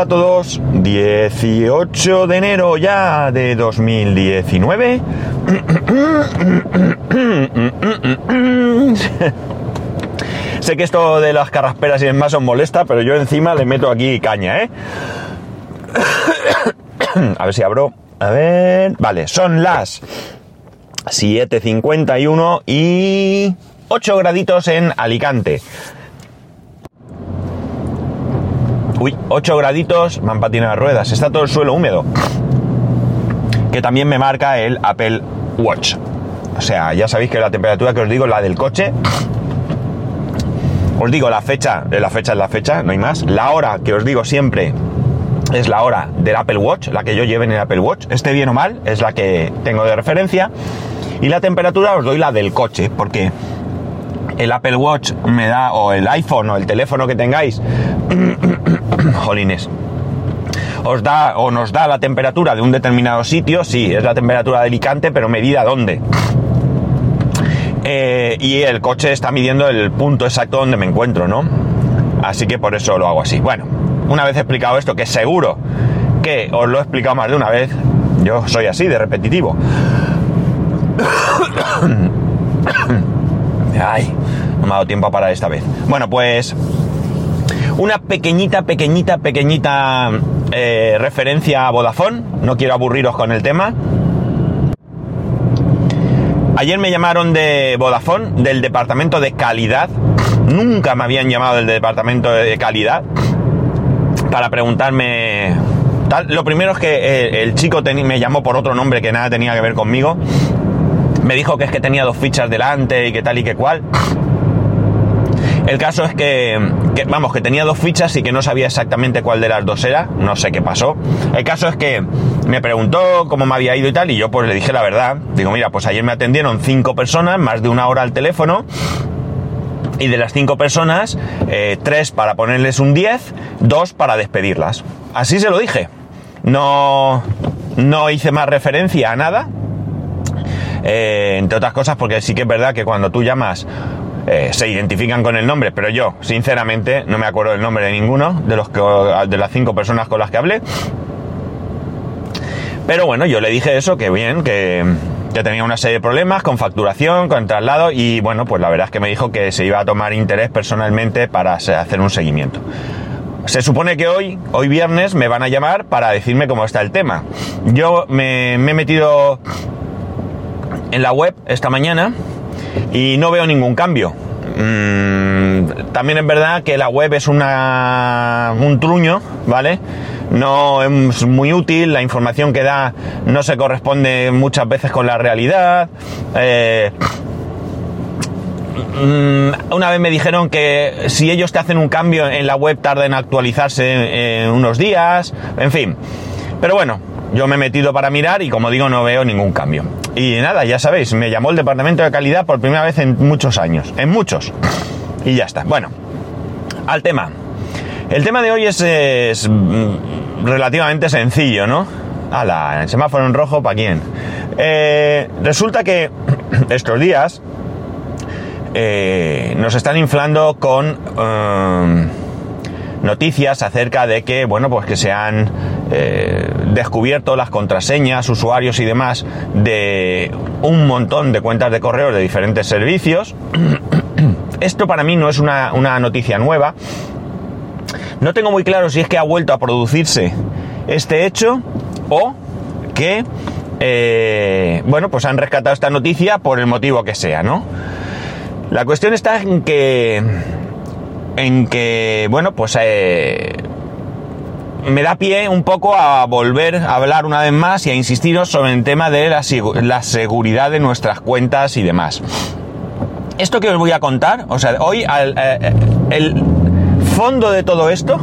Hola a todos, 18 de enero ya de 2019. sé que esto de las carrasperas y demás os molesta, pero yo encima le meto aquí caña, ¿eh? a ver si abro. A ver. Vale, son las 7.51 y 8 graditos en Alicante. Uy, 8 graditos, me han patinado las ruedas. Está todo el suelo húmedo. Que también me marca el Apple Watch. O sea, ya sabéis que la temperatura que os digo, la del coche. Os digo la fecha, la fecha es la fecha, no hay más. La hora que os digo siempre es la hora del Apple Watch, la que yo lleve en el Apple Watch. Esté bien o mal, es la que tengo de referencia. Y la temperatura os doy la del coche, porque el Apple Watch me da, o el iPhone o el teléfono que tengáis, jolines, os da o nos da la temperatura de un determinado sitio, sí, es la temperatura de Alicante, pero medida dónde. Eh, y el coche está midiendo el punto exacto donde me encuentro, ¿no? Así que por eso lo hago así. Bueno, una vez explicado esto, que seguro que os lo he explicado más de una vez, yo soy así, de repetitivo. Ay, no me ha dado tiempo para esta vez. Bueno, pues una pequeñita, pequeñita, pequeñita eh, referencia a Vodafone. No quiero aburriros con el tema. Ayer me llamaron de Vodafone, del departamento de calidad. Nunca me habían llamado del departamento de calidad para preguntarme. Tal. Lo primero es que el, chico me llamó por otro nombre que nada tenía que ver conmigo. Me dijo que es que tenía dos fichas delante y que tal y que cual. El caso es que, vamos, que tenía dos fichas y que no sabía exactamente cuál de las dos era, no sé qué pasó. El caso es que me preguntó cómo me había ido y tal, y yo pues le dije la verdad. Digo, mira, pues ayer me atendieron cinco personas, más de una hora al teléfono, y de las cinco personas, eh, tres para ponerles un 10, dos para despedirlas. Así se lo dije. No, no hice más referencia a nada. Eh, entre otras cosas porque sí que es verdad que cuando tú llamas eh, se identifican con el nombre, pero yo, sinceramente, no me acuerdo del nombre de ninguno de, los que, de las cinco personas con las que hablé. Pero bueno, yo le dije eso, que bien, que, que tenía una serie de problemas con facturación, con traslado, y bueno, pues la verdad es que me dijo que se iba a tomar interés personalmente para hacer un seguimiento. Se supone que hoy, hoy viernes, me van a llamar para decirme cómo está el tema. Yo me, me he metido en la web esta mañana y no veo ningún cambio. Mm, también es verdad que la web es una, un truño, ¿vale? No es muy útil, la información que da no se corresponde muchas veces con la realidad. Eh, mm, una vez me dijeron que si ellos te hacen un cambio en la web tarda en actualizarse en unos días, en fin. Pero bueno, yo me he metido para mirar y como digo no veo ningún cambio. Y nada, ya sabéis, me llamó el departamento de calidad por primera vez en muchos años, en muchos. Y ya está. Bueno, al tema. El tema de hoy es, mm, relativamente sencillo, ¿no? Ala, el semáforo en rojo, ¿para quién? Eh, resulta que estos días eh, nos están inflando con um, noticias acerca de que, bueno, pues que se han eh, descubierto las contraseñas, usuarios y demás de un montón de cuentas de correo de diferentes servicios. Esto para mí no es una, noticia nueva. No tengo muy claro si es que ha vuelto a producirse este hecho o que, eh, bueno, pues han rescatado esta noticia por el motivo que sea, ¿no? La cuestión está en que, en que, bueno, pues eh, me da pie un poco a volver a hablar una vez más y a insistiros sobre el tema de la, seguridad de nuestras cuentas y demás. Esto que os voy a contar, o sea, hoy eh, el fondo de todo esto,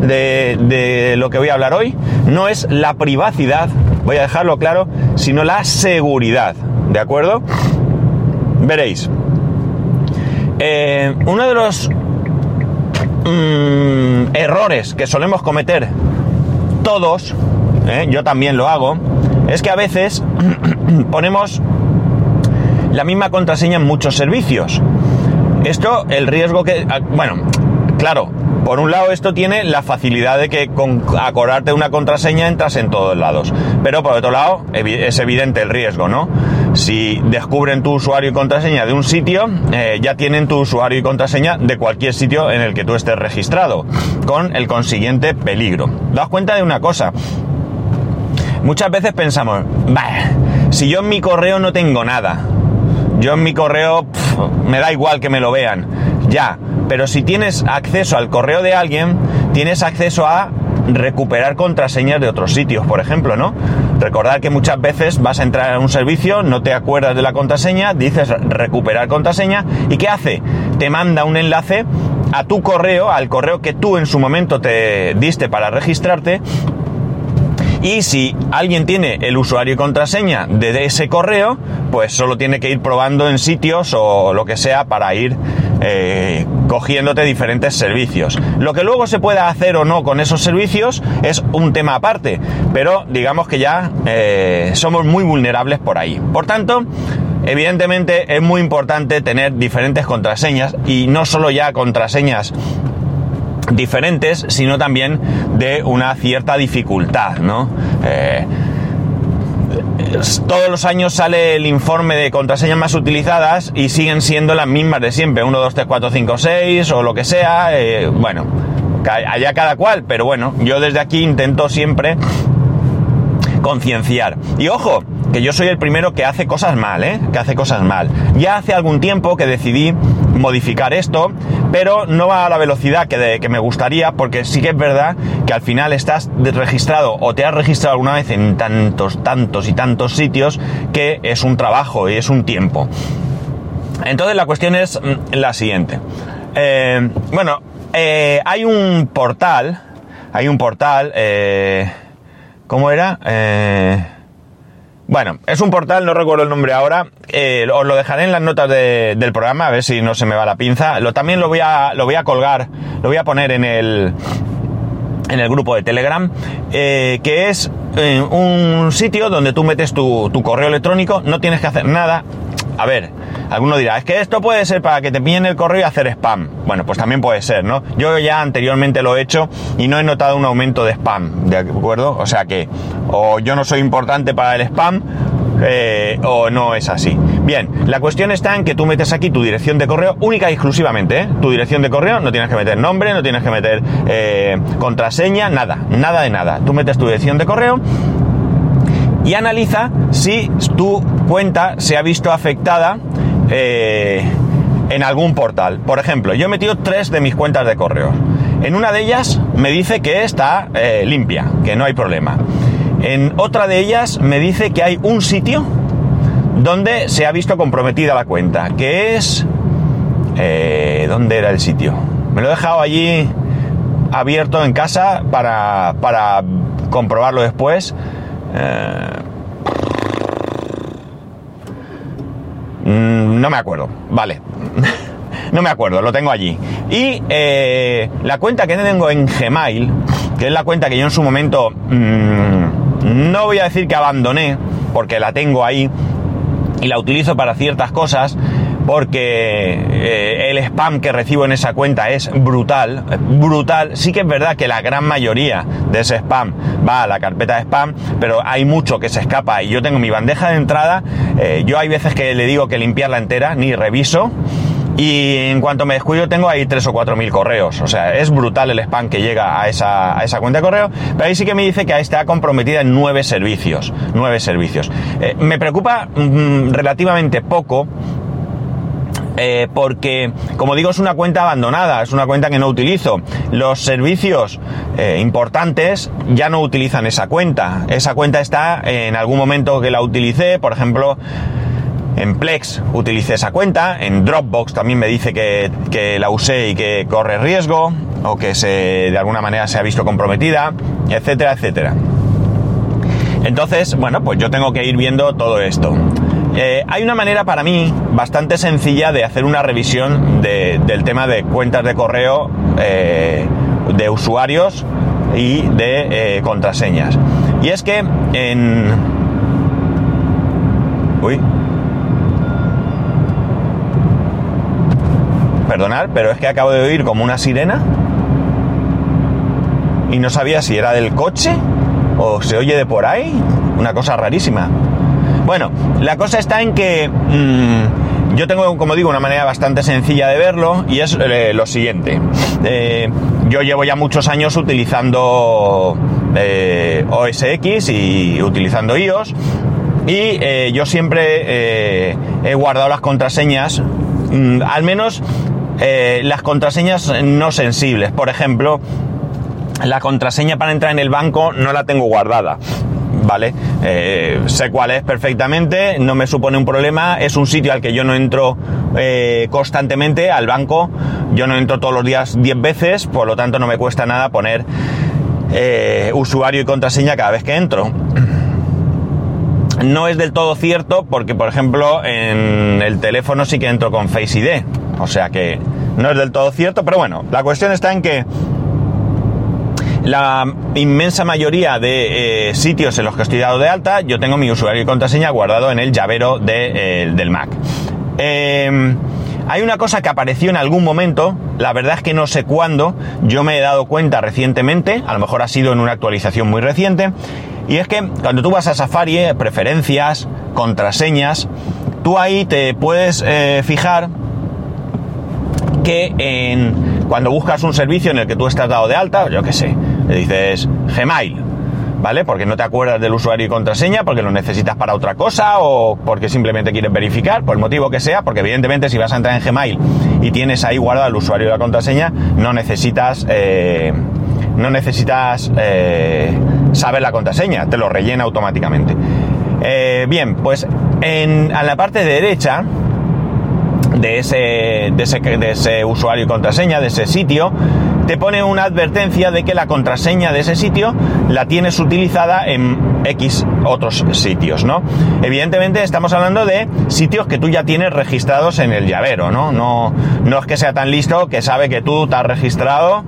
de, de lo que voy a hablar hoy, no es la privacidad, voy a dejarlo claro, sino la seguridad, ¿de acuerdo? Veréis. Eh, uno de los Mm, errores que solemos cometer todos, ¿eh? yo también lo hago, es que a veces ponemos la misma contraseña en muchos servicios. Esto, el riesgo que... Ah, bueno, claro, Por un lado, esto tiene la facilidad de que con acordarte una contraseña entras en todos lados. Pero por otro lado, es evidente el riesgo, ¿no? Si descubren tu usuario y contraseña de un sitio, eh, ya tienen tu usuario y contraseña de cualquier sitio en el que tú estés registrado, con el consiguiente peligro. Daos cuenta de una cosa. Muchas veces pensamos, si yo en mi correo no tengo nada, yo en mi correo me da igual que me lo vean, ya, pero si tienes acceso al correo de alguien, tienes acceso a recuperar contraseñas de otros sitios, por ejemplo, ¿no? Recordar que muchas veces vas a entrar a un servicio, no te acuerdas de la contraseña, dices recuperar contraseña y ¿qué hace? Te manda un enlace a tu correo, al correo que tú en su momento te diste para registrarte y si alguien tiene el usuario y contraseña de ese correo, pues solo tiene que ir probando en sitios o lo que sea para ir eh, cogiéndote diferentes servicios. Lo que luego se pueda hacer o no con esos servicios es un tema aparte, pero digamos que ya eh, somos muy vulnerables por ahí. Por tanto, evidentemente es muy importante tener diferentes contraseñas y no solo ya contraseñas diferentes, sino también de una cierta dificultad, ¿no? Eh, todos los años sale el informe de contraseñas más utilizadas y siguen siendo las mismas de siempre, 1, 2, 3, 4, 5, 6 o lo que sea, eh, bueno, allá cada cual, pero bueno, yo desde aquí intento siempre concienciar. Y ojo, que yo soy el primero que hace cosas mal, ¿eh? Que hace cosas mal. Ya hace algún tiempo que decidí modificar esto, pero no va a la velocidad que, que me gustaría, porque sí que es verdad que al final estás registrado o te has registrado alguna vez en tantos, tantos y tantos sitios que es un trabajo y es un tiempo. Entonces la cuestión es mm, la siguiente. Eh, bueno, eh, hay un portal, hay un portal, eh, ¿cómo era? Bueno, es un portal, no recuerdo el nombre ahora, eh, os lo dejaré en las notas del programa, a ver si no se me va la pinza. Lo, también lo voy, a, lo voy a colgar, lo voy a poner en el, en el grupo de Telegram, eh, que es eh, un sitio donde tú metes tu correo electrónico, no tienes que hacer nada, a ver, alguno dirá, es que esto puede ser para que te pillen el correo y hacer spam. Bueno, pues también puede ser, ¿no? Yo ya anteriormente lo he hecho y no he notado un aumento de spam, ¿de acuerdo? O sea que, o yo no soy importante para el spam, eh, o no es así. Bien, la cuestión está en que tú metes aquí tu dirección de correo única y exclusivamente, ¿eh? Tu dirección de correo, no tienes que meter nombre, no tienes que meter eh, contraseña, nada, nada de nada. Tú metes tu dirección de correo y analiza si tu cuenta se ha visto afectada eh, en algún portal. Por ejemplo, yo he metido tres de mis cuentas de correo. En una de ellas me dice que está eh, limpia, que no hay problema. En otra de ellas me dice que hay un sitio donde se ha visto comprometida la cuenta, que es... Eh, ¿Dónde era el sitio? Me lo he dejado allí abierto en casa para, para comprobarlo después. Eh, no me acuerdo, vale. no me acuerdo, lo tengo allí. Y eh, la cuenta que tengo en Gmail, que es la cuenta que yo en su momento mm, no voy a decir que abandoné, porque la tengo ahí y la utilizo para ciertas cosas, porque eh, el spam que recibo en esa cuenta es brutal, brutal. Sí que es verdad que la gran mayoría de ese spam va a la carpeta de spam, pero hay mucho que se escapa y yo tengo mi bandeja de entrada, eh, yo hay veces que le digo que limpiarla entera, ni reviso. Y en cuanto me descuido tengo ahí 3 o 4 mil correos. O sea, es brutal el spam que llega a esa, a esa cuenta de correo. Pero ahí sí que me dice que está comprometida en 9 servicios. 9 servicios. Eh, me preocupa mm, relativamente poco eh, porque, como digo, es una cuenta abandonada, es una cuenta que no utilizo. Los servicios eh, importantes ya no utilizan esa cuenta. Esa cuenta está en algún momento que la utilicé, por ejemplo, en Plex utilicé esa cuenta, en Dropbox también me dice que, que, la usé y que corre riesgo, o que se, de alguna manera se ha visto comprometida, etcétera, etcétera. Entonces, bueno, pues yo tengo que ir viendo todo esto. Eh, hay una manera para mí bastante sencilla de hacer una revisión del tema de cuentas de correo eh, de usuarios y de eh, contraseñas. Y es que en... Uy. Perdonad, pero es que acabo de oír como una sirena. y no sabía si era del coche o se oye de por ahí. Una cosa rarísima. Bueno, la cosa está en que mm, yo tengo, como digo, una manera bastante sencilla de verlo y es eh, lo siguiente. Eh, yo llevo ya muchos años utilizando eh, OS X y utilizando iOS y yo siempre he guardado las contraseñas, mm, al menos las contraseñas no sensibles. Por ejemplo, la contraseña para entrar en el banco no la tengo guardada. ¿Vale? Eh, sé cuál es perfectamente, no me supone un problema, es un sitio al que yo no entro eh, constantemente, al banco, yo no entro todos los días 10 veces, por lo tanto no me cuesta nada poner eh, usuario y contraseña cada vez que entro. No es del todo cierto porque, por ejemplo, en el teléfono sí que entro con Face ID, o sea que no es del todo cierto, pero bueno, la cuestión está en que la inmensa mayoría de eh, sitios en los que estoy dado de alta, yo tengo mi usuario y contraseña guardado en el llavero eh, del Mac. Em, hay una cosa que apareció en algún momento, la verdad es que no sé cuándo, yo me he dado cuenta recientemente, a lo mejor ha sido en una actualización muy reciente, y es que cuando tú vas a Safari, eh, preferencias, contraseñas, tú ahí te puedes fijar que en, cuando buscas un servicio en el que tú estás dado de alta, yo qué sé, le dices Gmail, ¿vale? Porque no te acuerdas del usuario y contraseña, porque lo necesitas para otra cosa o porque simplemente quieres verificar, por el motivo que sea, porque evidentemente si vas a entrar en Gmail y tienes ahí guardado el usuario y la contraseña, no necesitas, eh, no necesitas eh, saber la contraseña, te lo rellena automáticamente. Eh, bien, pues en, a la parte derecha de ese, de ese, de ese usuario y contraseña, de ese sitio, te pone una advertencia de que la contraseña de ese sitio la tienes utilizada en X otros sitios, ¿no? Evidentemente estamos hablando de sitios que tú ya tienes registrados en el llavero, ¿no? No, no es que sea tan listo que sabe que tú te has registrado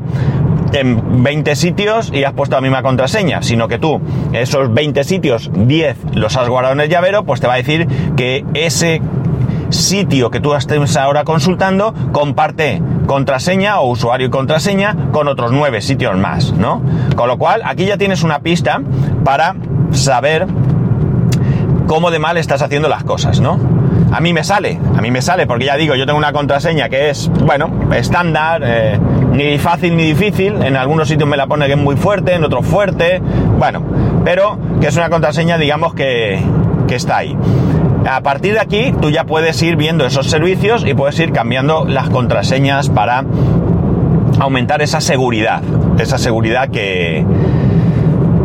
en 20 sitios y has puesto la misma contraseña, sino que tú, esos 20 sitios, 10 los has guardado en el llavero, pues te va a decir que ese sitio que tú estés ahora consultando comparte contraseña o usuario y contraseña con otros nueve sitios más, ¿no? Con lo cual, aquí ya tienes una pista para saber cómo de mal estás haciendo las cosas, ¿no? A mí me sale, a mí me sale, porque ya digo, yo tengo una contraseña que es, bueno, estándar, eh, ni fácil ni difícil, en algunos sitios me la pone que es muy fuerte, en otros fuerte, bueno, pero que es una contraseña, digamos, que, que está ahí. A partir de aquí tú ya puedes ir viendo esos servicios y puedes ir cambiando las contraseñas para aumentar esa seguridad, esa seguridad que,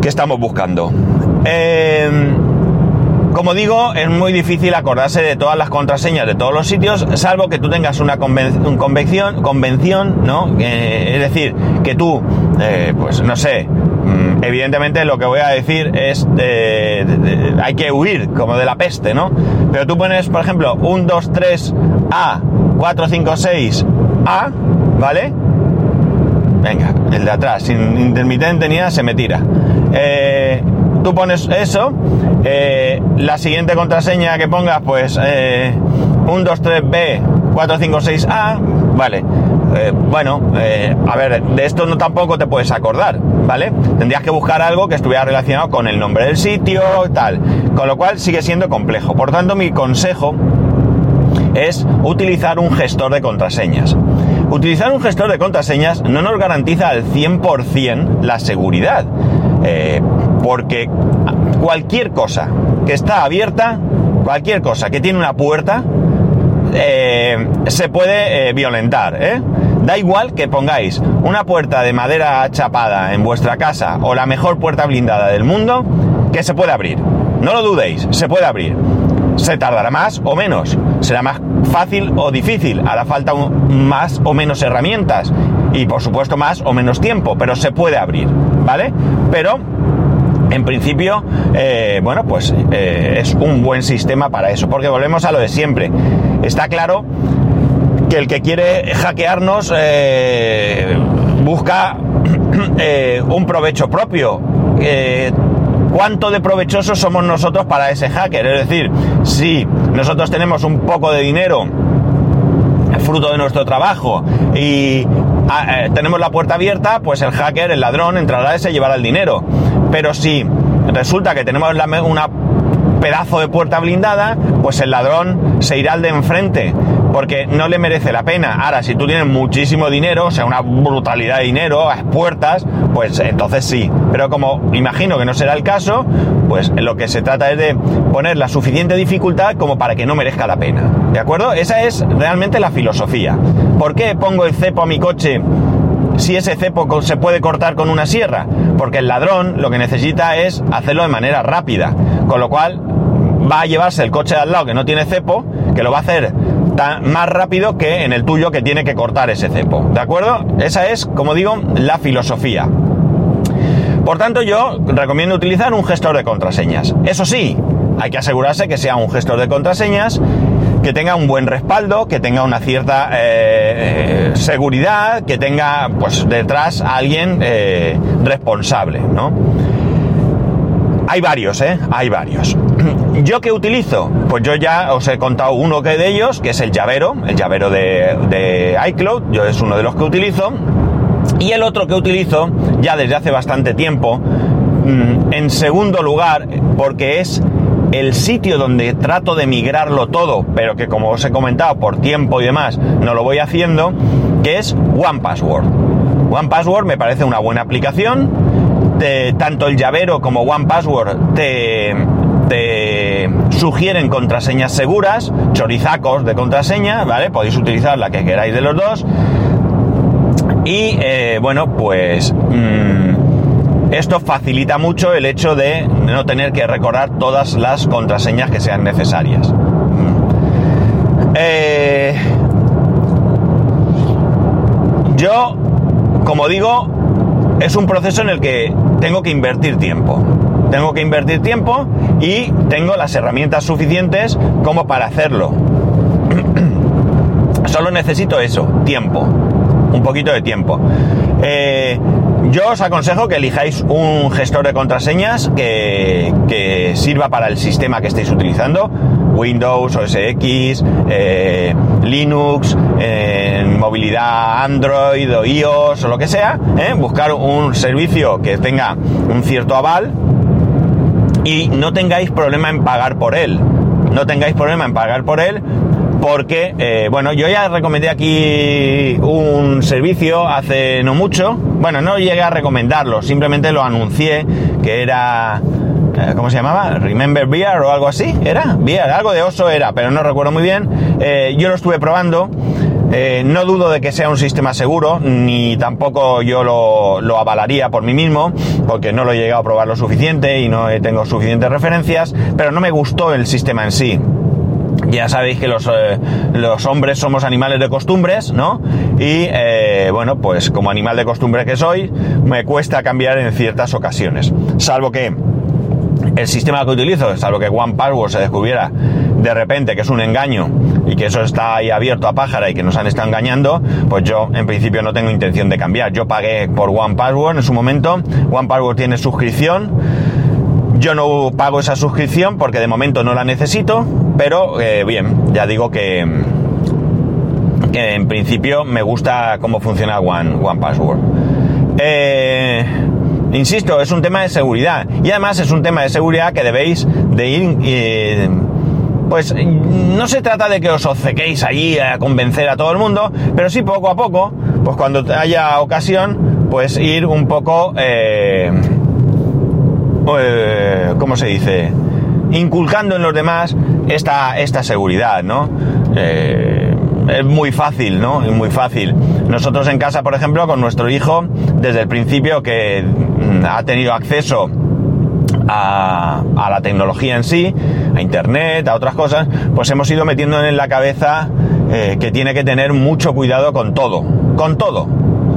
que estamos buscando. Em, como digo, es muy difícil acordarse de todas las contraseñas de todos los sitios, salvo que tú tengas una convención, convención, ¿no? Eh, es decir, que tú, eh, pues no sé, evidentemente lo que voy a decir es hay que huir como de la peste, ¿no? Pero tú pones, por ejemplo, 1, 2, 3, A, 4, 5, 6, A, ¿vale? Venga, el de atrás, sin intermitente ni nada, se me tira. Eh, tú pones eso, eh, la siguiente contraseña que pongas, pues 1, 2, 3, B, 4, 5, 6, A, vale. Eh, bueno, eh, a ver, de esto no tampoco te puedes acordar, ¿vale? Tendrías que buscar algo que estuviera relacionado con el nombre del sitio, tal. Con lo cual sigue siendo complejo. Por tanto, mi consejo es utilizar un gestor de contraseñas. Utilizar un gestor de contraseñas no nos garantiza al 100% la seguridad. Eh, porque cualquier cosa que está abierta, cualquier cosa que tiene una puerta, se puede violentar. ¿eh? Da igual que pongáis una puerta de madera chapada en vuestra casa o la mejor puerta blindada del mundo, que se puede abrir. No lo dudéis, se puede abrir. Se tardará más o menos, será más fácil o difícil, hará falta más o menos herramientas y por supuesto más o menos tiempo, pero se puede abrir, ¿vale? Pero en principio, eh, bueno, pues eh, es un buen sistema para eso, porque volvemos a lo de siempre. Está claro el que quiere hackearnos eh, busca eh, un provecho propio. Eh, ¿Cuánto de provechosos somos nosotros para ese hacker? Es decir, si nosotros tenemos un poco de dinero fruto de nuestro trabajo y ah, tenemos la puerta abierta, pues el hacker, el ladrón, entrará y se llevará el dinero. Pero si resulta que tenemos la, una pedazo de puerta blindada, pues el ladrón se irá al de enfrente, porque no le merece la pena. Ahora, si tú tienes muchísimo dinero, o sea, una brutalidad de dinero a puertas, pues entonces sí. Pero como imagino que no será el caso, pues lo que se trata es de poner la suficiente dificultad como para que no merezca la pena. ¿De acuerdo? Esa es realmente la filosofía. ¿Por qué pongo el cepo a mi coche si ese cepo se puede cortar con una sierra? Porque el ladrón lo que necesita es hacerlo de manera rápida. Con lo cual va a llevarse el coche de al lado que no tiene cepo, que lo va a hacer más rápido que en el tuyo que tiene que cortar ese cepo. ¿De acuerdo? Esa es, como digo, la filosofía. Por tanto, yo recomiendo utilizar un gestor de contraseñas. Eso sí, hay que asegurarse que sea un gestor de contraseñas que tenga un buen respaldo, que tenga una cierta eh, seguridad, que tenga pues detrás a alguien eh, responsable, ¿no? Hay varios, ¿eh? Hay varios. ¿Yo qué utilizo? Pues yo ya os he contado uno que de ellos, que es el llavero, el llavero de, iCloud, yo es uno de los que utilizo. Y el otro que utilizo ya desde hace bastante tiempo, mm, en segundo lugar, porque es el sitio donde trato de migrarlo todo, pero que como os he comentado por tiempo y demás no lo voy haciendo, que es OnePassword. OnePassword me parece una buena aplicación, tanto el llavero como OnePassword te, te sugieren contraseñas seguras, chorizacos de contraseña, ¿vale? Podéis utilizar la que queráis de los dos. Y eh, bueno, pues mm, esto facilita mucho el hecho de no tener que recordar todas las contraseñas que sean necesarias. Mm. Eh, yo, como digo, es un proceso en el que tengo que invertir tiempo. Tengo que invertir tiempo y tengo las herramientas suficientes como para hacerlo. Solo necesito eso, tiempo. Un poquito de tiempo. Eh, yo os aconsejo que elijáis un gestor de contraseñas que, sirva para el sistema que estéis utilizando. Windows, OS X, eh, Linux, movilidad Android o iOS o lo que sea. ¿eh? Buscar un servicio que tenga un cierto aval y no tengáis problema en pagar por él. No tengáis problema en pagar por él porque, eh, bueno, yo ya recomendé aquí un servicio hace no mucho. Bueno, no llegué a recomendarlo, simplemente lo anuncié que era... Eh, ¿Cómo se llamaba? Remember Beer o algo así, ¿era? Beer, algo de oso era, pero no recuerdo muy bien. Eh, yo lo estuve probando. No dudo de que sea un sistema seguro, ni tampoco yo lo, avalaría por mí mismo, porque no lo he llegado a probar lo suficiente y no tengo suficientes referencias, pero no me gustó el sistema en sí. Ya sabéis que los, eh, hombres somos animales de costumbres, ¿no? Y eh, bueno, pues como animal de costumbre que soy, me cuesta cambiar en ciertas ocasiones. Salvo que el sistema que utilizo, salvo que One Password se descubriera de repente que es un engaño y que eso está ahí abierto a pájara y que nos han estado engañando, pues yo en principio no tengo intención de cambiar. Yo pagué por One Password en su momento. One Password tiene suscripción yo no pago esa suscripción porque de momento no la necesito, pero eh, bien, ya digo que, en principio me gusta cómo funciona One, One Password. Eh, insisto, es un tema de seguridad y además es un tema de seguridad que debéis de ir... Eh, pues no se trata de que os obcequéis allí a convencer a todo el mundo, pero sí poco a poco, pues cuando haya ocasión, pues ir un poco eh, ¿cómo se dice? Inculcando en los demás esta, esta seguridad, ¿no? Eh, es muy fácil, ¿no? Es muy fácil. Nosotros en casa, por ejemplo, con nuestro hijo, desde el principio que mm, ha tenido acceso a, la tecnología en sí, a internet, a otras cosas, pues hemos ido metiendo en la cabeza eh, que tiene que tener mucho cuidado con todo, con todo,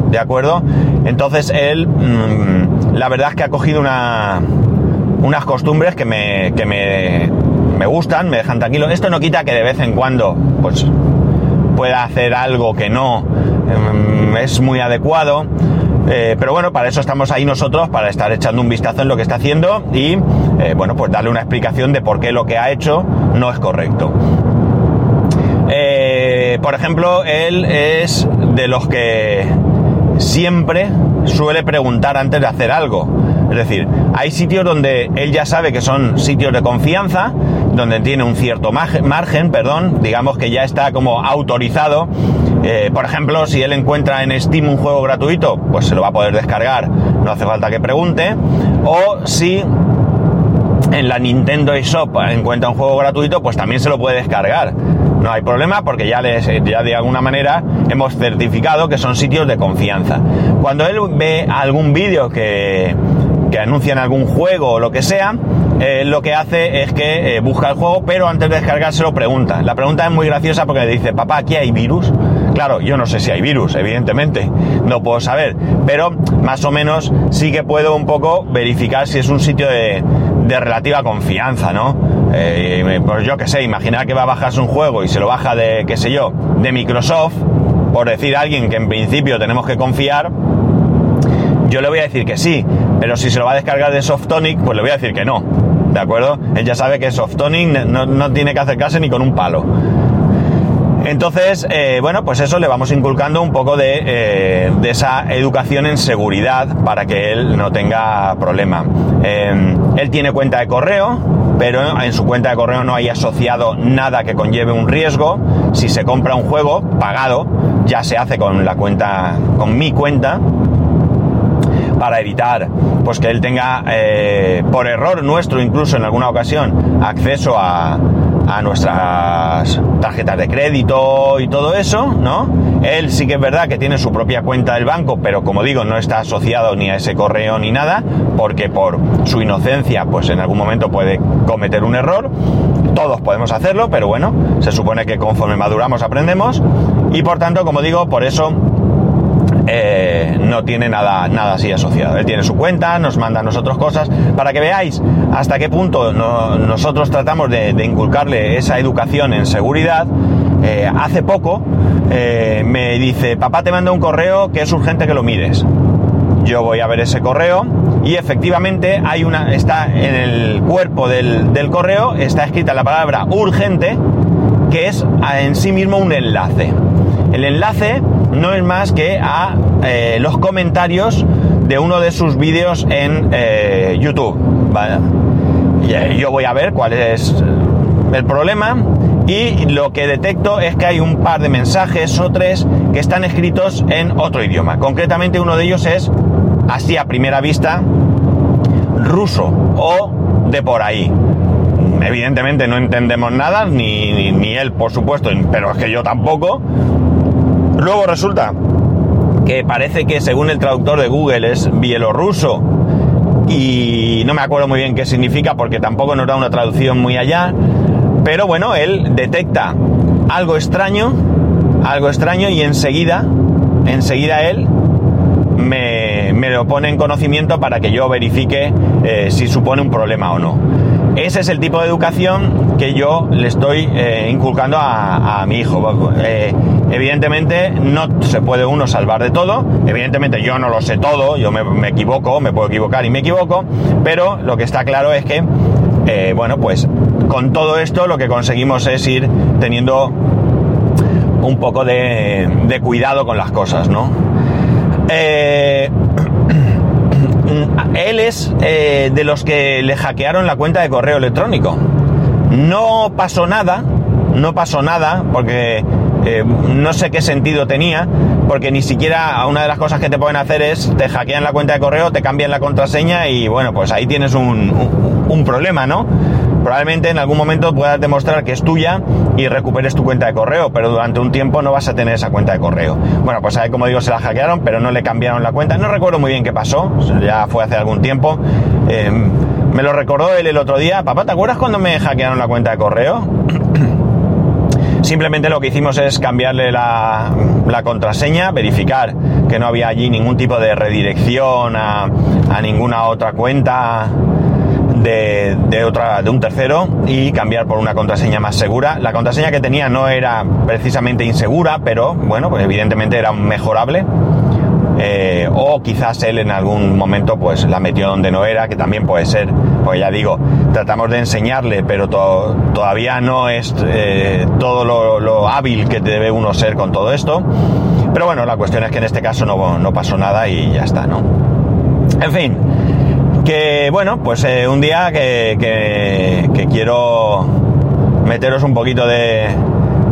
¿de acuerdo? Entonces él, mm, la verdad es que ha cogido una, unas costumbres que me, que me, me gustan, me dejan tranquilo. Esto no quita que de vez en cuando, pues, pueda hacer algo que no mm, es muy adecuado. Eh, pero bueno, para eso estamos ahí nosotros, para estar echando un vistazo en lo que está haciendo y, eh, bueno, pues darle una explicación de por qué lo que ha hecho no es correcto. Eh, por ejemplo, él es de los que siempre suele preguntar antes de hacer algo. Es decir, hay sitios donde él ya sabe que son sitios de confianza, donde tiene un cierto margen, perdón, digamos que ya está como autorizado. Eh, por ejemplo, si él encuentra en Steam un juego gratuito, pues se lo va a poder descargar, no hace falta que pregunte. O si en la Nintendo eShop encuentra un juego gratuito, pues también se lo puede descargar. No hay problema porque ya, de alguna manera hemos certificado que son sitios de confianza. Cuando él ve algún vídeo que, que anuncian algún juego o lo que sea, eh, lo que hace es que eh, busca el juego, pero antes de descargárselo pregunta. La pregunta es muy graciosa porque le dice, papá, ¿aquí hay virus? Claro, yo no sé si hay virus, evidentemente, no puedo saber, pero más o menos sí que puedo un poco verificar si es un sitio de, de relativa confianza, ¿no? Eh, pues yo qué sé, imaginar que va a bajarse un juego y se lo baja de, qué sé yo, de Microsoft, por decir a alguien que en principio tenemos que confiar, yo le voy a decir que sí, pero si se lo va a descargar de Softonic, pues le voy a decir que no, ¿de acuerdo? Él ya sabe que Softonic no, no tiene que acercarse ni con un palo. Entonces, eh, bueno, pues eso le vamos inculcando un poco eh, de, esa educación en seguridad para que él no tenga problema. Eh, él tiene cuenta de correo, pero en su cuenta de correo no hay asociado nada que conlleve un riesgo. Si se compra un juego pagado, ya se hace con la cuenta, con mi cuenta, para evitar pues que él tenga por error nuestro incluso en alguna ocasión acceso a, a nuestras tarjetas de crédito y todo eso, ¿no? Él sí que es verdad que tiene su propia cuenta del banco, pero como digo, no está asociado ni a ese correo ni nada, porque por su inocencia, pues en algún momento puede cometer un error. Todos podemos hacerlo, pero bueno, se supone que conforme maduramos aprendemos. Y por tanto, como digo, por eso eh, no tiene nada, nada así asociado. Él tiene su cuenta, nos manda a nosotros cosas, para que veáis hasta qué punto nosotros tratamos de, inculcarle esa educación en seguridad. Eh, hace poco eh, me dice, papá te manda un correo que es urgente que lo mires. Yo voy a ver ese correo y efectivamente hay una, está en el cuerpo del, del correo, está escrita la palabra urgente, que es en sí mismo un enlace. El enlace no es más que a eh, los comentarios de uno de sus vídeos en eh, YouTube. Eh, yo voy a ver cuál es el problema y lo que detecto es que hay un par de mensajes o tres que están escritos en otro idioma. Concretamente uno de ellos es, así a primera vista, ruso o de por ahí. Evidentemente no entendemos nada, ni, ni él por supuesto, pero es que yo tampoco. Luego resulta que parece que según el traductor de Google es bielorruso y no me acuerdo muy bien qué significa porque tampoco nos da una traducción muy allá, pero bueno, él detecta algo extraño, algo extraño y enseguida, enseguida él me, lo pone en conocimiento para que yo verifique eh, si supone un problema o no. Ese es el tipo de educación que yo le estoy eh, inculcando a, mi hijo. Eh, evidentemente no se puede uno salvar de todo, evidentemente yo no lo sé todo, yo me, equivoco, me puedo equivocar y me equivoco, pero lo que está claro es que, eh, bueno, pues con todo esto lo que conseguimos es ir teniendo un poco de, de cuidado con las cosas, ¿no? Él es eh, de los que le hackearon la cuenta de correo electrónico. No pasó nada, no pasó nada, porque eh, no sé qué sentido tenía, porque ni siquiera una de las cosas que te pueden hacer es te hackean la cuenta de correo, te cambian la contraseña y bueno, pues ahí tienes un problema, ¿no? probablemente en algún momento puedas demostrar que es tuya y recuperes tu cuenta de correo, pero durante un tiempo no vas a tener esa cuenta de correo. Bueno, pues ahí como digo, se la hackearon, pero no le cambiaron la cuenta. No recuerdo muy bien qué pasó, ya fue hace algún tiempo. Em, me lo recordó él el otro día. Papá, ¿te acuerdas cuando me hackearon la cuenta de correo? Simplemente lo que hicimos es cambiarle la, contraseña, verificar que no había allí ningún tipo de redirección a, a ninguna otra cuenta de, otra, de un tercero y cambiar por una contraseña más segura. La contraseña que tenía no era precisamente insegura, pero bueno, pues evidentemente era mejorable. Eh, o quizás él en algún momento pues la metió donde no era, que también puede ser, pues ya digo, tratamos de enseñarle, pero todavía no es eh, todo lo, lo, hábil que debe uno ser con todo esto. Pero bueno, la cuestión es que en este caso no, no pasó nada y ya está, ¿no? En fin, que bueno, pues eh, un día que, que, quiero meteros un poquito de,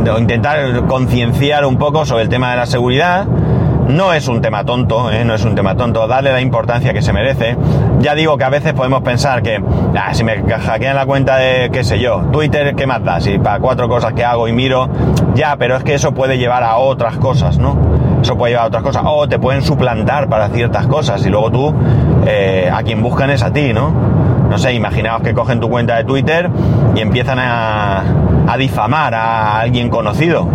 de intentar concienciar un poco sobre el tema de la seguridad. No es un tema tonto, ¿eh? no es un tema tonto, darle la importancia que se merece. Ya digo que a veces podemos pensar que ah, si me hackean la cuenta de, qué sé yo, Twitter, ¿qué más da? Si para cuatro cosas que hago y miro, ya, pero es que eso puede llevar a otras cosas, ¿no? Eso puede llevar a otras cosas. O te pueden suplantar para ciertas cosas y luego tú, eh, a quien buscan es a ti, ¿no? No sé, imaginaos que cogen tu cuenta de Twitter y empiezan a, a difamar a alguien conocido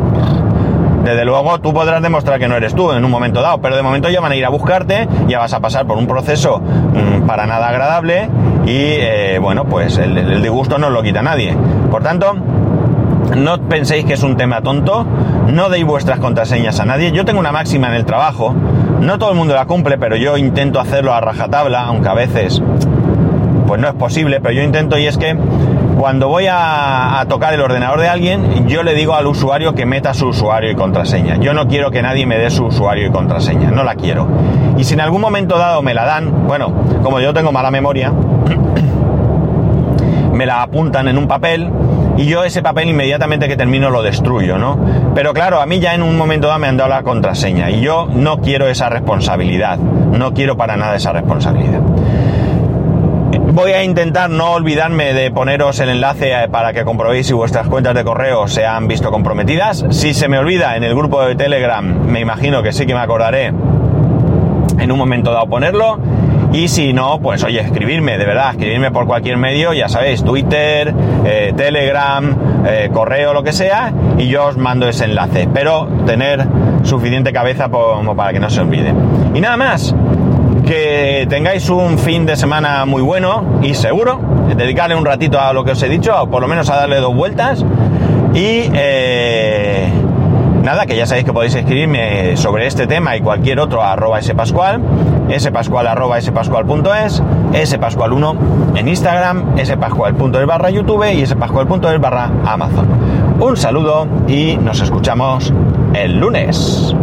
desde luego tú podrás demostrar que no eres tú en un momento dado, pero de momento ya van a ir a buscarte, ya vas a pasar por un proceso mmm, para nada agradable y eh, bueno, pues el, el disgusto no lo quita nadie. Por tanto, no penséis que es un tema tonto, no deis vuestras contraseñas a nadie. Yo tengo una máxima en el trabajo, no todo el mundo la cumple, pero yo intento hacerlo a rajatabla, aunque a veces pues no es posible, pero yo intento y es que cuando voy a, a, tocar el ordenador de alguien, yo le digo al usuario que meta su usuario y contraseña. Yo no quiero que nadie me dé su usuario y contraseña, no la quiero. Y si en algún momento dado me la dan, bueno, como yo tengo mala memoria, me la apuntan en un papel y yo ese papel inmediatamente que termino lo destruyo, ¿no? Pero claro, a mí ya en un momento dado me han dado la contraseña y yo no quiero esa responsabilidad, no quiero para nada esa responsabilidad. Voy a intentar no olvidarme de poneros el enlace para que comprobéis si vuestras cuentas de correo se han visto comprometidas. Si se me olvida en el grupo de Telegram, me imagino que sí que me acordaré en un momento dado ponerlo. Y si no, pues oye, escribirme, de verdad, escribirme por cualquier medio, ya sabéis, Twitter, eh, Telegram, eh, correo, lo que sea, y yo os mando ese enlace. Pero tener suficiente cabeza como para que no se olvide. Y nada más, que tengáis un fin de semana muy bueno y seguro, dedicarle un ratito a lo que os he dicho, o por lo menos a darle dos vueltas. Y eh, nada, que ya sabéis que podéis escribirme sobre este tema y cualquier otro a arroba spascual, spascual arroba spascual.es, spascual1 en Instagram, spascual.es barra YouTube y spascual.es barra Amazon. Un saludo y nos escuchamos el lunes.